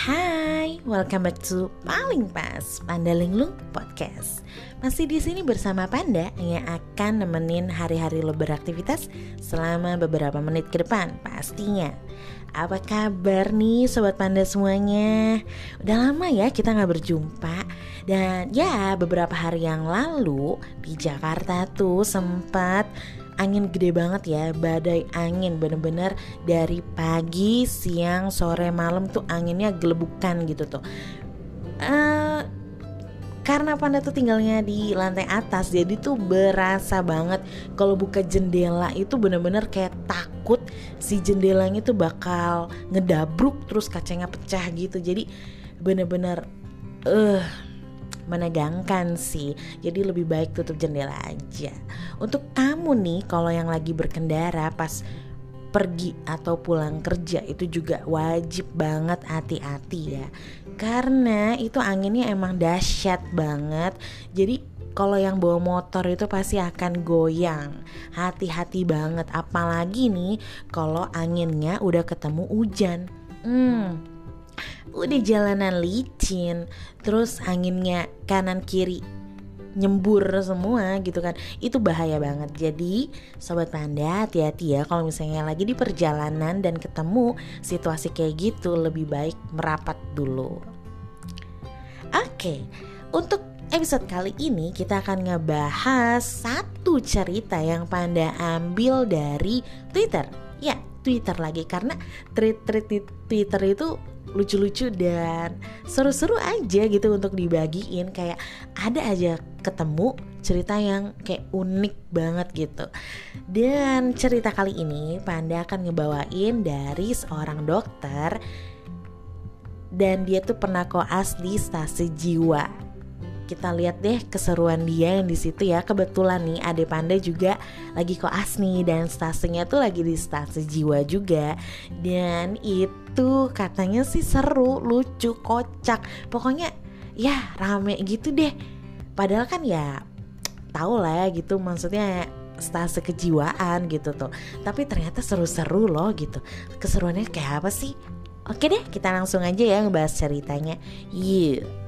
Hai, welcome back to Paling Pas Panda Linglung Podcast. Masih di sini bersama Panda yang akan nemenin hari-hari lo beraktivitas selama beberapa menit ke depan pastinya. Apa kabar nih sobat panda semuanya? Udah lama ya kita nggak berjumpa Dan ya beberapa hari yang lalu di Jakarta tuh sempat angin gede banget ya badai angin bener-bener dari pagi siang sore malam tuh anginnya gelebukan gitu tuh. Uh, karena panda tuh tinggalnya di lantai atas jadi tuh berasa banget kalau buka jendela itu bener-bener kayak takut si jendelanya tuh bakal ngedabruk terus kacanya pecah gitu. Jadi bener-bener eh uh, menegangkan sih. Jadi lebih baik tutup jendela aja. Untuk kamu nih kalau yang lagi berkendara pas pergi atau pulang kerja itu juga wajib banget hati-hati ya. Karena itu anginnya emang dahsyat banget. Jadi kalau yang bawa motor itu pasti akan goyang. Hati-hati banget apalagi nih kalau anginnya udah ketemu hujan. Hmm, udah jalanan licin terus anginnya kanan kiri nyembur semua gitu kan. Itu bahaya banget. Jadi sobat panda hati-hati ya kalau misalnya lagi di perjalanan dan ketemu situasi kayak gitu lebih baik merapat dulu. Oke untuk episode kali ini kita akan ngebahas satu cerita yang panda ambil dari Twitter. Ya Twitter lagi karena tweet-tweet Twitter itu lucu-lucu dan seru-seru aja gitu untuk dibagiin. Kayak ada aja ketemu cerita yang kayak unik banget gitu. Dan cerita kali ini Panda akan ngebawain dari seorang dokter dan dia tuh pernah koas di stasi jiwa kita lihat deh keseruan dia yang di situ ya. Kebetulan nih Ade Panda juga lagi koas nih dan stasinya tuh lagi di stasi jiwa juga. Dan itu katanya sih seru lucu kocak. Pokoknya ya rame gitu deh. Padahal kan ya tau lah ya gitu maksudnya stase kejiwaan gitu tuh. Tapi ternyata seru-seru loh gitu. Keseruannya kayak apa sih? Oke deh kita langsung aja ya ngebahas ceritanya. Yeah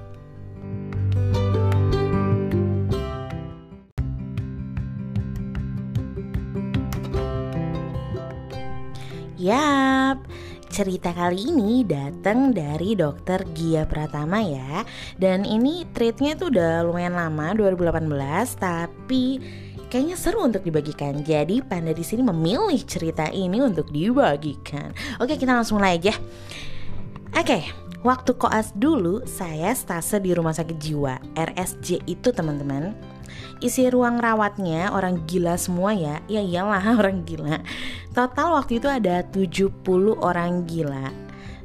Yap, cerita kali ini datang dari dokter Gia Pratama ya. Dan ini treatnya tuh udah lumayan lama 2018 Tapi kayaknya seru untuk dibagikan. Jadi Panda di sini memilih cerita ini untuk dibagikan. Oke kita langsung mulai aja. Oke, waktu koas dulu saya stase di rumah sakit jiwa RSJ itu teman-teman isi ruang rawatnya orang gila semua ya ya iyalah orang gila total waktu itu ada 70 orang gila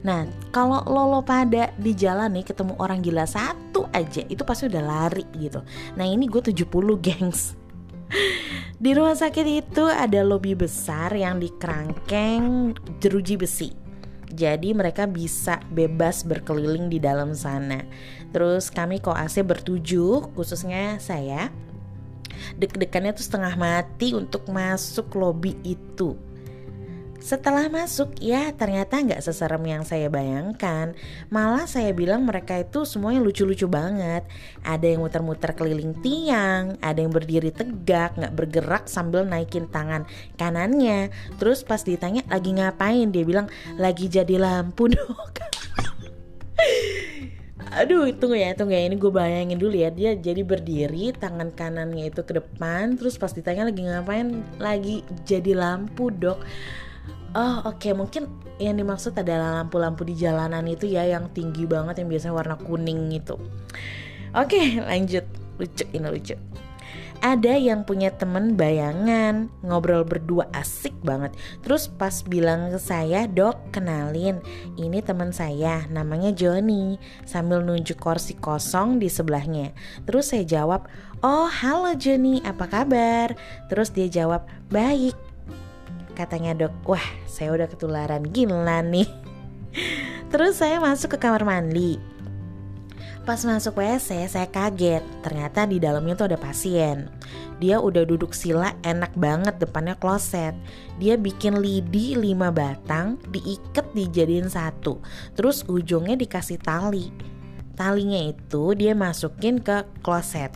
Nah, kalau lolo pada di jalan nih ketemu orang gila satu aja, itu pasti udah lari gitu. Nah, ini gue 70 gengs. Di rumah sakit itu ada lobi besar yang dikerangkeng jeruji besi. Jadi mereka bisa bebas berkeliling di dalam sana. Terus kami koase bertujuh, khususnya saya deg-degannya tuh setengah mati untuk masuk lobi itu. Setelah masuk, ya ternyata nggak seserem yang saya bayangkan. Malah saya bilang mereka itu semuanya lucu-lucu banget. Ada yang muter-muter keliling tiang, ada yang berdiri tegak, nggak bergerak sambil naikin tangan kanannya. Terus pas ditanya lagi ngapain, dia bilang lagi jadi lampu dok. Aduh tunggu ya tunggu ya. Ini gue bayangin dulu ya. Dia jadi berdiri tangan kanannya itu ke depan. Terus pas ditanya lagi ngapain lagi jadi lampu dok. Oh oke. Okay. mungkin yang dimaksud adalah lampu-lampu di jalanan itu ya yang tinggi banget yang biasanya warna kuning itu. Oke okay, lanjut. Lucu ini lucu ada yang punya temen bayangan ngobrol berdua asik banget. Terus pas bilang ke saya dok kenalin ini teman saya namanya Joni sambil nunjuk kursi kosong di sebelahnya. Terus saya jawab oh halo Joni apa kabar? Terus dia jawab baik. Katanya dok wah saya udah ketularan gila nih. Terus saya masuk ke kamar mandi Pas masuk WC saya kaget, ternyata di dalamnya tuh ada pasien. Dia udah duduk sila enak banget depannya kloset. Dia bikin lidi 5 batang, diikat dijadiin satu. Terus ujungnya dikasih tali. Talinya itu dia masukin ke kloset.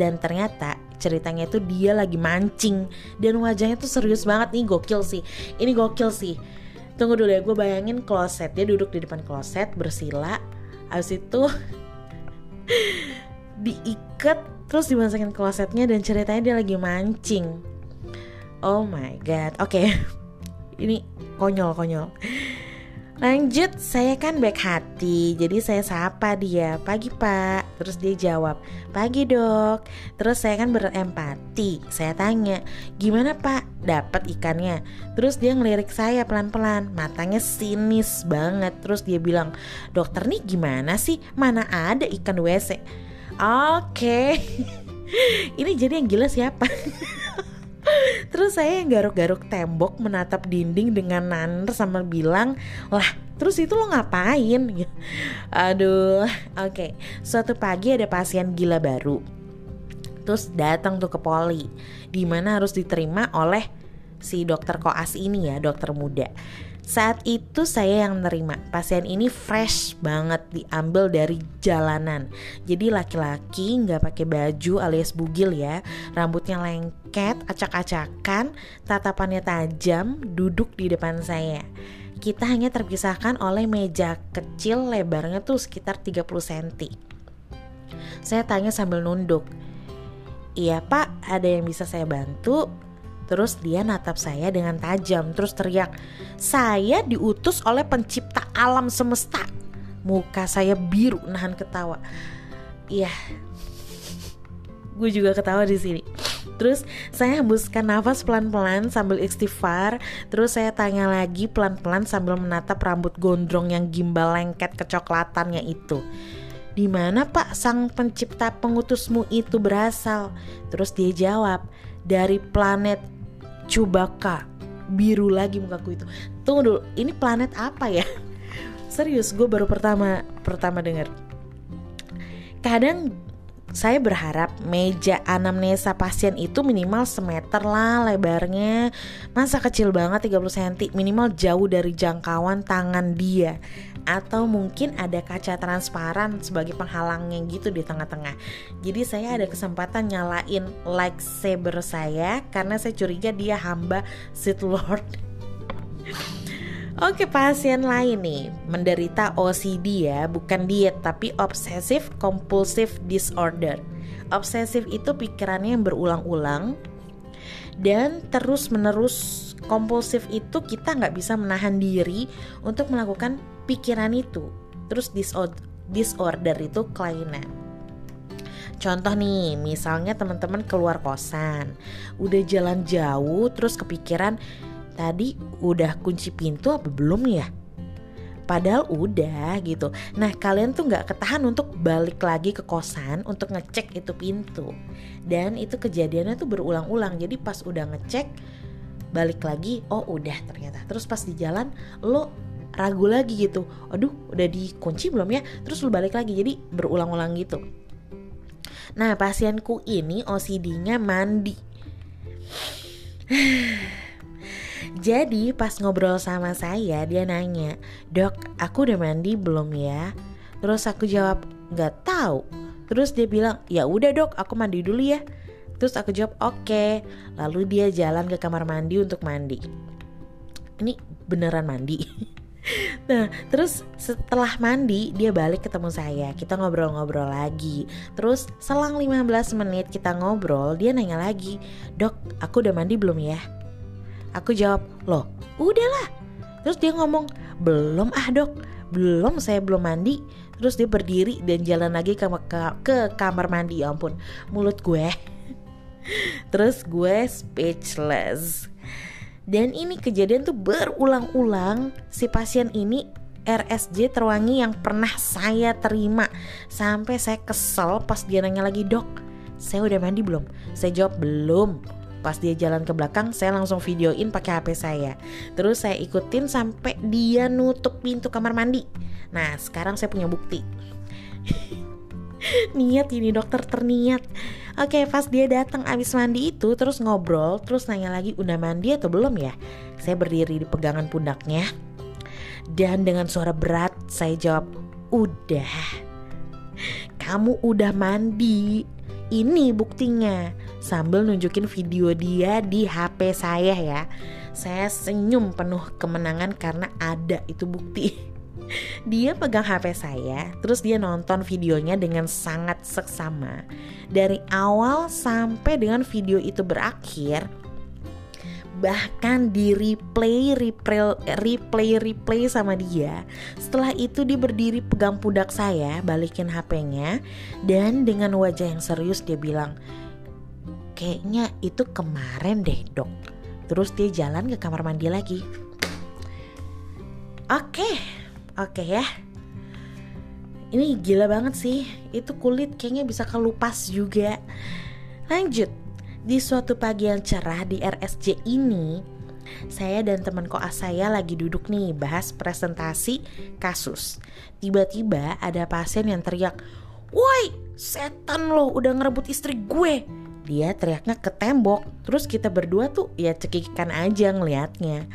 Dan ternyata ceritanya itu dia lagi mancing dan wajahnya tuh serius banget nih gokil sih. Ini gokil sih. Tunggu dulu ya, gue bayangin kloset dia duduk di depan kloset bersila Abis itu diikat terus dimasukin klosetnya dan ceritanya dia lagi mancing. Oh my god. Oke. Okay. Ini konyol konyol. Lanjut, saya kan baik hati, jadi saya sapa dia, pagi pak. Terus dia jawab, pagi dok. Terus saya kan berempati, saya tanya, gimana pak, dapat ikannya? Terus dia ngelirik saya pelan-pelan, matanya sinis banget. Terus dia bilang, dokter nih gimana sih, mana ada ikan WC? Oke, okay. ini jadi yang gila siapa? Terus saya yang garuk-garuk tembok menatap dinding dengan naner sama bilang Lah terus itu lo ngapain? Aduh oke okay. Suatu pagi ada pasien gila baru Terus datang tuh ke poli Di mana harus diterima oleh si dokter koas ini ya dokter muda saat itu saya yang nerima pasien ini fresh banget diambil dari jalanan. Jadi laki-laki nggak pakai baju alias bugil ya, rambutnya lengket, acak-acakan, tatapannya tajam, duduk di depan saya. Kita hanya terpisahkan oleh meja kecil lebarnya tuh sekitar 30 cm. Saya tanya sambil nunduk. Iya pak, ada yang bisa saya bantu? Terus dia natap saya dengan tajam, terus teriak, "Saya diutus oleh pencipta alam semesta." Muka saya biru nahan ketawa. Iya. Gue juga ketawa di sini. Terus saya hembuskan nafas pelan-pelan sambil istighfar. Terus saya tanya lagi pelan-pelan sambil menatap rambut gondrong yang gimbal lengket kecoklatannya itu. Di mana Pak sang pencipta pengutusmu itu berasal? Terus dia jawab, dari planet Chewbacca biru lagi mukaku itu. Tunggu dulu ini planet apa ya? Serius gue baru pertama pertama dengar kadang saya berharap meja anamnesa pasien itu minimal semeter lah lebarnya. Masa kecil banget 30 cm minimal jauh dari jangkauan tangan dia atau mungkin ada kaca transparan sebagai penghalangnya gitu di tengah-tengah. Jadi saya ada kesempatan nyalain lightsaber saya karena saya curiga dia hamba Sith Lord. Oke pasien lain nih menderita OCD ya bukan diet tapi obsessive compulsive disorder. Obsesif itu pikirannya yang berulang-ulang dan terus menerus kompulsif itu kita nggak bisa menahan diri untuk melakukan pikiran itu terus disorder, itu kelainan Contoh nih, misalnya teman-teman keluar kosan, udah jalan jauh, terus kepikiran tadi udah kunci pintu apa belum ya? Padahal udah gitu. Nah kalian tuh nggak ketahan untuk balik lagi ke kosan untuk ngecek itu pintu. Dan itu kejadiannya tuh berulang-ulang. Jadi pas udah ngecek, balik lagi, oh udah ternyata. Terus pas di jalan, lo ragu lagi gitu. Aduh udah dikunci belum ya? Terus lu balik lagi jadi berulang-ulang gitu. Nah pasienku ini OCD-nya mandi. Jadi pas ngobrol sama saya dia nanya dok aku udah mandi belum ya? Terus aku jawab nggak tahu. Terus dia bilang ya udah dok aku mandi dulu ya terus aku jawab oke okay. lalu dia jalan ke kamar mandi untuk mandi ini beneran mandi Nah, terus setelah mandi dia balik ketemu saya. Kita ngobrol-ngobrol lagi. Terus selang 15 menit kita ngobrol, dia nanya lagi, "Dok, aku udah mandi belum ya?" Aku jawab, "Loh, udahlah." Terus dia ngomong, "Belum ah, Dok. Belum, saya belum mandi." Terus dia berdiri dan jalan lagi ke, ke, ke kamar mandi. Ya ampun, mulut gue. Terus gue speechless. Dan ini kejadian tuh berulang-ulang. Si pasien ini RSJ terwangi yang pernah saya terima. Sampai saya kesel pas dia nanya lagi dok Saya udah mandi belum? Saya jawab belum. Pas dia jalan ke belakang saya langsung videoin pakai HP saya. Terus saya ikutin sampai dia nutup pintu kamar mandi. Nah sekarang saya punya bukti. Niat ini dokter terniat Oke pas dia datang abis mandi itu terus ngobrol terus nanya lagi udah mandi atau belum ya? Saya berdiri di pegangan pundaknya Dan dengan suara berat saya jawab udah. Kamu udah mandi. Ini buktinya Sambil nunjukin video dia di HP saya ya. Saya senyum penuh kemenangan karena ada itu bukti dia pegang HP saya, terus dia nonton videonya dengan sangat seksama. Dari awal sampai dengan video itu berakhir, bahkan di replay replay replay replay sama dia setelah itu dia berdiri pegang pundak saya balikin HP-nya dan dengan wajah yang serius dia bilang kayaknya itu kemarin deh dok. Terus dia jalan ke kamar mandi lagi. Oke. okay Oke ya. Ini gila banget sih. Itu kulit kayaknya bisa kelupas juga. Lanjut. Di suatu pagi yang cerah di RSJ ini, saya dan teman koas saya lagi duduk nih bahas presentasi kasus. Tiba-tiba ada pasien yang teriak, "Woi, setan lo udah ngerebut istri gue." Dia teriaknya ke tembok, terus kita berdua tuh ya cekikan aja ngeliatnya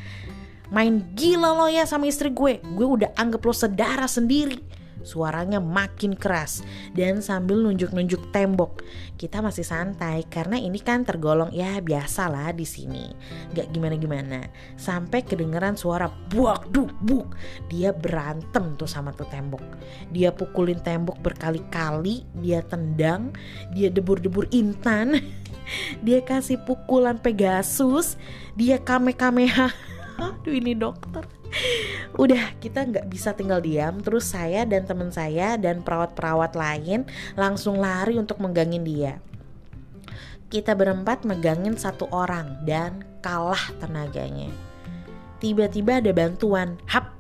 Main gila lo ya sama istri gue Gue udah anggap lo sedara sendiri Suaranya makin keras dan sambil nunjuk-nunjuk tembok. Kita masih santai karena ini kan tergolong ya biasa lah di sini. Gak gimana-gimana. Sampai kedengeran suara buak duk buk. Dia berantem tuh sama tuh tembok. Dia pukulin tembok berkali-kali. Dia tendang. Dia debur-debur intan. Dia kasih pukulan Pegasus. Dia kame-kameha aduh ini dokter. Udah kita nggak bisa tinggal diam. Terus saya dan teman saya dan perawat-perawat lain langsung lari untuk menggangin dia. Kita berempat megangin satu orang dan kalah tenaganya. Tiba-tiba ada bantuan. Hap!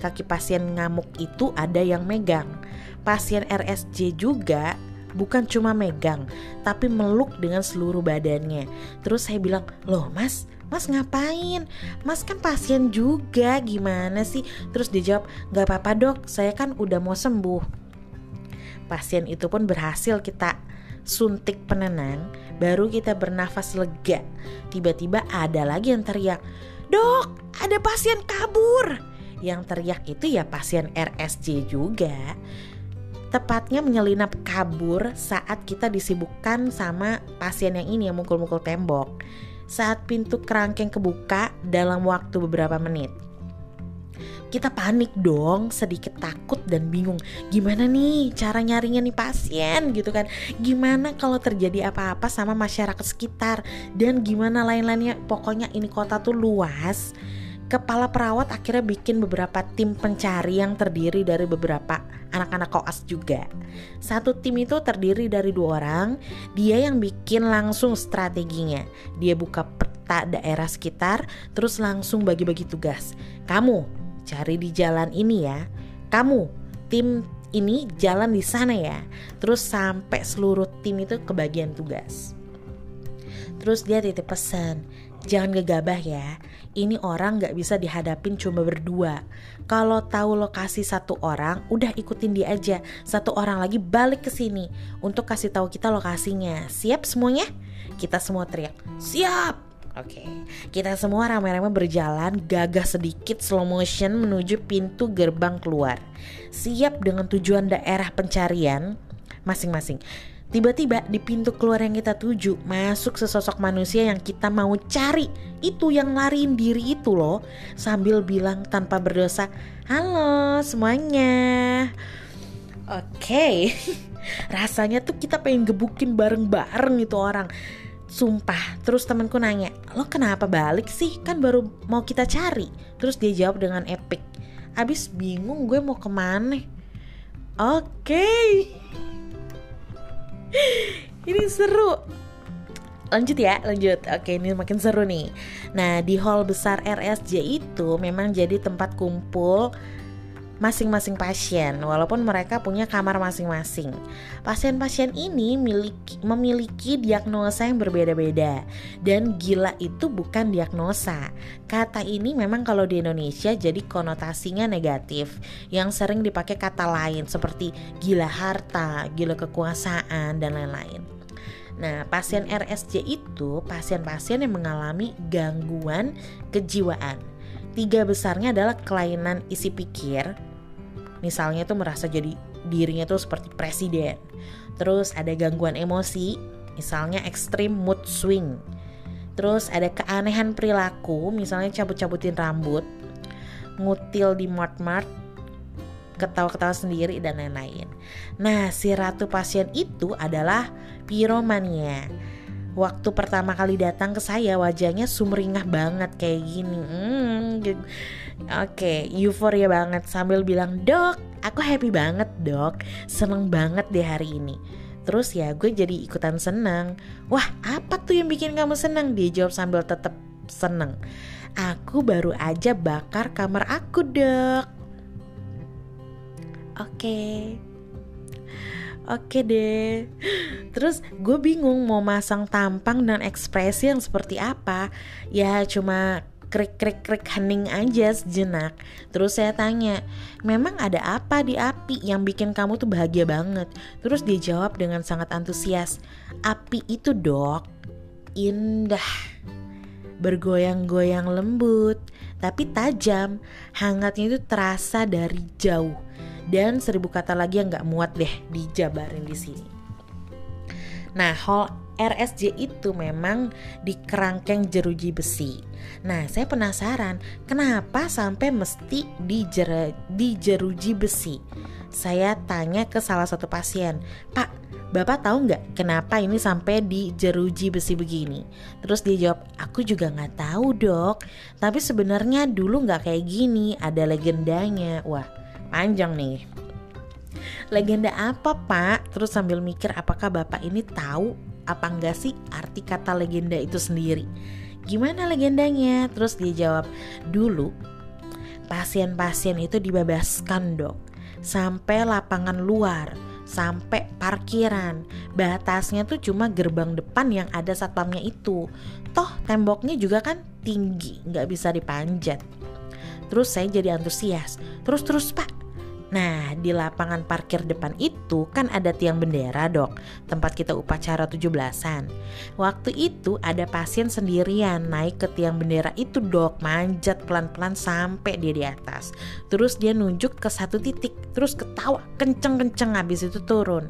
Kaki pasien ngamuk itu ada yang megang. Pasien RSJ juga bukan cuma megang tapi meluk dengan seluruh badannya. Terus saya bilang loh mas Mas ngapain? Mas kan pasien juga gimana sih? Terus dia jawab gak apa-apa dok saya kan udah mau sembuh. Pasien itu pun berhasil kita suntik penenang Baru kita bernafas lega. Tiba-tiba ada lagi yang teriak Dok ada pasien kabur. Yang teriak itu ya pasien RSJ juga. Tepatnya menyelinap kabur saat kita disibukkan sama pasien yang ini yang mukul-mukul tembok saat pintu kerangkeng kebuka dalam waktu beberapa menit. Kita panik dong, sedikit takut dan bingung. Gimana nih cara nyarinya nih pasien gitu kan? Gimana kalau terjadi apa-apa sama masyarakat sekitar dan gimana lain-lainnya? Pokoknya ini kota tuh luas kepala perawat akhirnya bikin beberapa tim pencari yang terdiri dari beberapa anak-anak koas juga. Satu tim itu terdiri dari dua orang, dia yang bikin langsung strateginya. Dia buka peta daerah sekitar, terus langsung bagi-bagi tugas. Kamu cari di jalan ini ya. Kamu tim ini jalan di sana ya. Terus sampai seluruh tim itu kebagian tugas. Terus dia titip pesan, jangan gegabah ya ini orang gak bisa dihadapin cuma berdua. Kalau tahu lokasi satu orang, udah ikutin dia aja. Satu orang lagi balik ke sini untuk kasih tahu kita lokasinya. Siap semuanya? Kita semua teriak, siap! Oke, okay. kita semua ramai-ramai berjalan gagah sedikit slow motion menuju pintu gerbang keluar. Siap dengan tujuan daerah pencarian masing-masing. Tiba-tiba di pintu keluar yang kita tuju masuk sesosok manusia yang kita mau cari. Itu yang lariin diri itu loh sambil bilang tanpa berdosa, "Halo semuanya." Oke. Rasanya tuh kita pengen gebukin bareng-bareng itu orang. Sumpah, terus temanku nanya, "Lo kenapa balik sih? Kan baru mau kita cari." Terus dia jawab dengan epic. Abis bingung gue mau ke mana. Oke. Okay ini seru. Lanjut ya lanjut. Oke ini makin seru nih. Nah di hall besar RSJ itu memang jadi tempat kumpul masing-masing pasien walaupun mereka punya kamar masing-masing. Pasien-pasien ini miliki, memiliki diagnosa yang berbeda-beda dan gila itu bukan diagnosa. Kata ini memang kalau di Indonesia jadi konotasinya negatif yang sering dipakai kata lain seperti gila harta, gila kekuasaan dan lain-lain. Nah, pasien RSJ itu pasien-pasien yang mengalami gangguan kejiwaan. Tiga besarnya adalah kelainan isi pikir, misalnya tuh merasa jadi dirinya tuh seperti presiden terus ada gangguan emosi misalnya extreme mood swing terus ada keanehan perilaku misalnya cabut-cabutin rambut ngutil di mart-mart ketawa-ketawa sendiri dan lain-lain. Nah, si ratu pasien itu adalah piromania. Waktu pertama kali datang ke saya wajahnya sumringah banget kayak gini. Hmm, Oke, okay, euforia banget sambil bilang, "Dok, aku happy banget, Dok. Seneng banget deh hari ini." Terus ya gue jadi ikutan seneng. Wah, apa tuh yang bikin kamu seneng? Dia jawab sambil tetap seneng. Aku baru aja bakar kamar aku, Dok. Oke. Okay. Oke deh. Terus gue bingung mau masang tampang dan ekspresi yang seperti apa. Ya cuma krik krik krik hening aja sejenak. Terus saya tanya, memang ada apa di api yang bikin kamu tuh bahagia banget? Terus dia jawab dengan sangat antusias, api itu dok, indah, bergoyang-goyang lembut, tapi tajam. Hangatnya itu terasa dari jauh. Dan seribu kata lagi yang gak muat deh dijabarin di sini. Nah, hall RSJ itu memang di kerangkeng jeruji besi. Nah, saya penasaran kenapa sampai mesti di, jer di jeruji besi. Saya tanya ke salah satu pasien, Pak, Bapak tahu nggak kenapa ini sampai di jeruji besi begini? Terus dia jawab, aku juga nggak tahu dok. Tapi sebenarnya dulu nggak kayak gini, ada legendanya. Wah, panjang nih. Legenda apa pak? Terus sambil mikir apakah bapak ini tahu apa enggak sih arti kata legenda itu sendiri? Gimana legendanya? Terus dia jawab, dulu pasien-pasien itu dibebaskan dok. Sampai lapangan luar sampai parkiran. Batasnya tuh cuma gerbang depan yang ada satpamnya itu. Toh temboknya juga kan tinggi nggak bisa dipanjat. Terus saya jadi antusias. Terus terus pak Nah, di lapangan parkir depan itu kan ada tiang bendera, Dok, tempat kita upacara 17-an. Waktu itu ada pasien sendirian naik ke tiang bendera itu, Dok, manjat pelan-pelan sampai dia di atas. Terus dia nunjuk ke satu titik, terus ketawa kenceng-kenceng habis itu turun.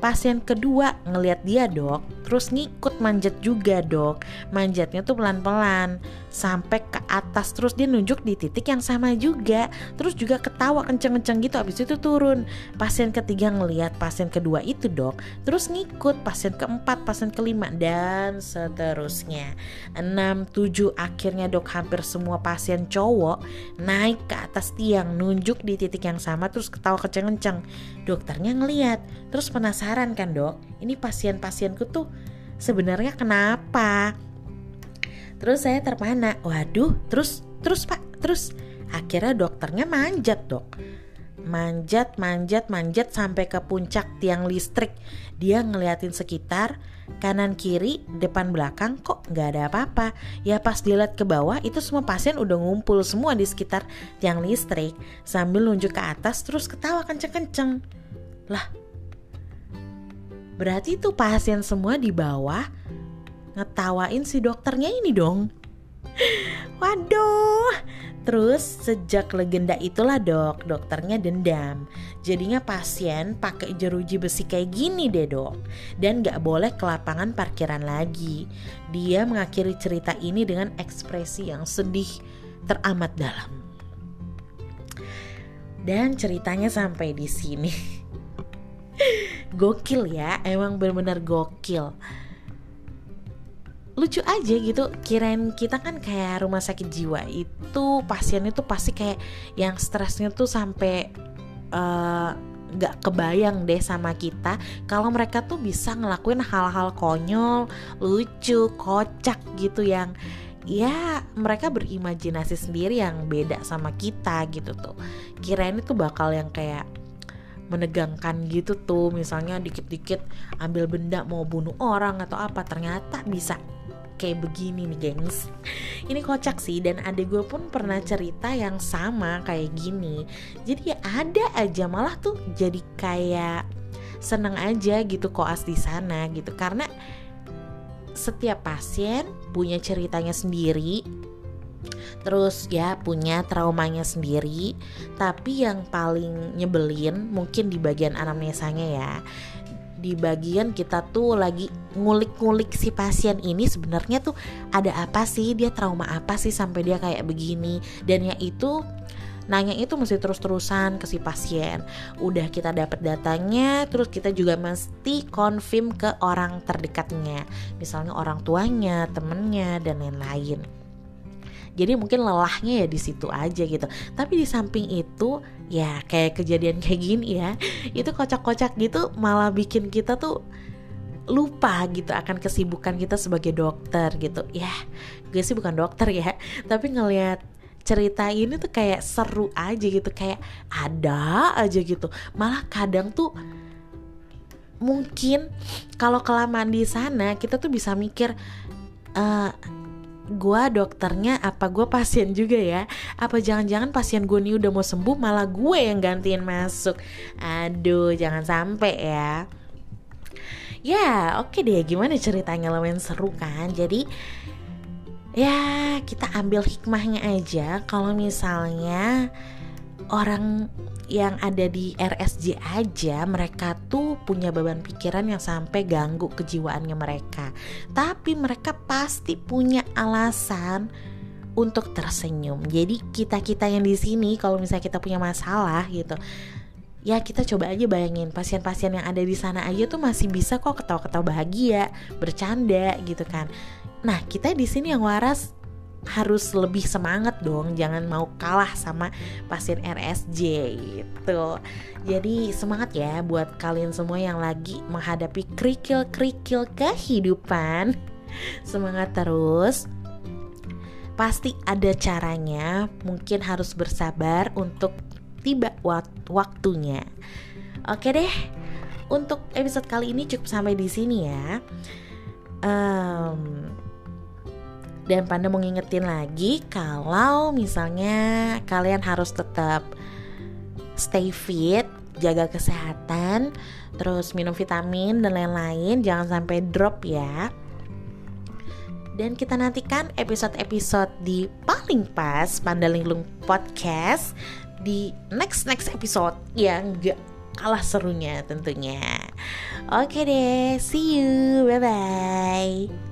Pasien kedua ngeliat dia dok, terus ngikut manjat juga dok. Manjatnya tuh pelan-pelan sampai ke atas terus dia nunjuk di titik yang sama juga. Terus juga ketawa kenceng-kenceng gitu habis itu turun. Pasien ketiga ngeliat pasien kedua itu dok, terus ngikut pasien keempat, pasien kelima dan seterusnya. 6, 7 akhirnya dok hampir semua pasien cowok naik ke atas tiang nunjuk di titik yang sama terus ketawa kenceng-kenceng. Dokternya ngeliat, terus penasaran kan dok ini pasien-pasienku tuh sebenarnya kenapa terus saya terpana waduh terus terus pak terus. Akhirnya dokternya manjat dok. Manjat manjat manjat sampai ke puncak tiang listrik. Dia ngeliatin sekitar kanan kiri depan belakang kok nggak ada apa-apa. Ya pas dilihat ke bawah itu semua pasien udah ngumpul semua di sekitar tiang listrik. Sambil nunjuk ke atas terus ketawa kenceng-kenceng. Lah Berarti tuh pasien semua di bawah ngetawain si dokternya ini dong. Waduh. Terus sejak legenda itulah dok, dokternya dendam. Jadinya pasien pakai jeruji besi kayak gini deh dok. Dan gak boleh ke lapangan parkiran lagi. Dia mengakhiri cerita ini dengan ekspresi yang sedih teramat dalam. Dan ceritanya sampai di sini. gokil ya emang benar-benar gokil lucu aja gitu. Kirain kita kan kayak rumah sakit jiwa itu pasien itu pasti kayak yang stresnya tuh sampai uh, nggak kebayang deh sama kita. Kalau mereka tuh bisa ngelakuin hal-hal konyol, lucu, kocak gitu yang ya mereka berimajinasi sendiri yang beda sama kita gitu tuh. Kirain itu bakal yang kayak menegangkan gitu tuh. Misalnya dikit-dikit ambil benda mau bunuh orang atau apa ternyata bisa kayak begini nih gengs. Ini kocak sih dan adik gue pun pernah cerita yang sama kayak gini. Jadi ya ada aja malah tuh jadi kayak seneng aja gitu koas di sana gitu. Karena setiap pasien punya ceritanya sendiri terus ya punya traumanya sendiri. Tapi yang paling nyebelin mungkin di bagian anamnesanya ya di bagian kita tuh lagi ngulik-ngulik si pasien ini sebenarnya tuh ada apa sih? Dia trauma apa sih sampai dia kayak begini? Dan ya itu nanya itu mesti terus-terusan ke si pasien. Udah kita dapat datanya terus kita juga mesti confirm ke orang terdekatnya. Misalnya orang tuanya temennya dan lain-lain jadi mungkin lelahnya ya di situ aja gitu. Tapi di samping itu ya kayak kejadian kayak gini ya itu kocak-kocak gitu malah bikin kita tuh lupa gitu akan kesibukan kita sebagai dokter gitu. Ya gue sih bukan dokter ya tapi ngelihat cerita ini tuh kayak seru aja gitu kayak ada aja gitu. Malah kadang tuh mungkin kalau kelamaan di sana kita tuh bisa mikir uh, gue dokternya apa gue pasien juga ya? Apa jangan-jangan pasien gue nih udah mau sembuh malah gue yang gantiin masuk? Aduh jangan sampai ya. Ya oke okay deh gimana ceritanya lumayan seru kan? Jadi ya kita ambil hikmahnya aja. Kalau misalnya orang yang ada di RSJ aja mereka tuh punya beban pikiran yang sampai ganggu kejiwaannya mereka. Tapi mereka pasti punya alasan untuk tersenyum. Jadi kita-kita yang di sini kalau misalnya kita punya masalah gitu, ya kita coba aja bayangin pasien-pasien yang ada di sana aja tuh masih bisa kok ketawa-ketawa bahagia, bercanda gitu kan. Nah, kita di sini yang waras harus lebih semangat dong jangan mau kalah sama pasien RSJ gitu. Jadi semangat ya buat kalian semua yang lagi menghadapi kerikil-kerikil kehidupan. Semangat terus. Pasti ada caranya mungkin harus bersabar untuk tiba waktunya. Oke deh untuk episode kali ini cukup sampai di sini ya. Um, dan Panda mau ngingetin lagi kalau misalnya kalian harus tetap stay fit, jaga kesehatan, terus minum vitamin dan lain-lain, jangan sampai drop ya. Dan kita nantikan episode-episode di paling pas Panda Linglung Podcast di next next episode yang gak kalah serunya tentunya. Oke deh, see you, bye bye.